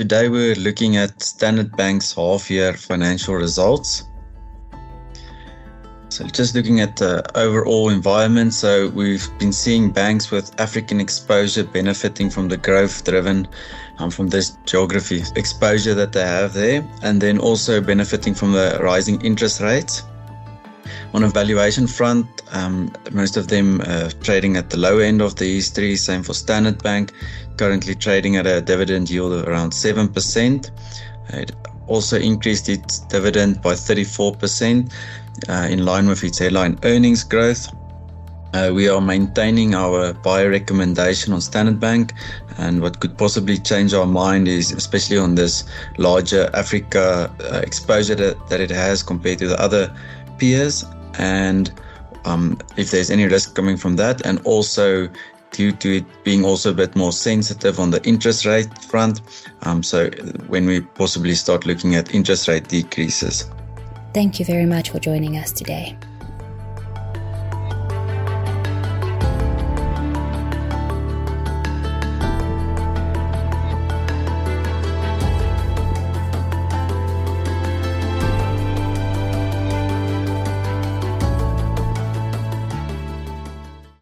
Today we're looking at Standard Bank's half year financial results. So just looking at the overall environment, so we've been seeing banks with African exposure benefiting from the growth driven um, from this geography exposure that they have there, and then also benefiting from the rising interest rates. On a valuation front, um, most of them uh, trading at the low end of the history. Same for Standard Bank, currently trading at a dividend yield of around 7%. It also increased its dividend by 34%, uh, in line with its headline earnings growth. Uh, we are maintaining our buy recommendation on Standard Bank, and what could possibly change our mind is, especially on this larger Africa uh, exposure that, that it has compared to the other peers, and um, if there's any risk coming from that, and also due to it being also a bit more sensitive on the interest rate front. Um, so when we possibly start looking at interest rate decreases. Thank you very much for joining us today.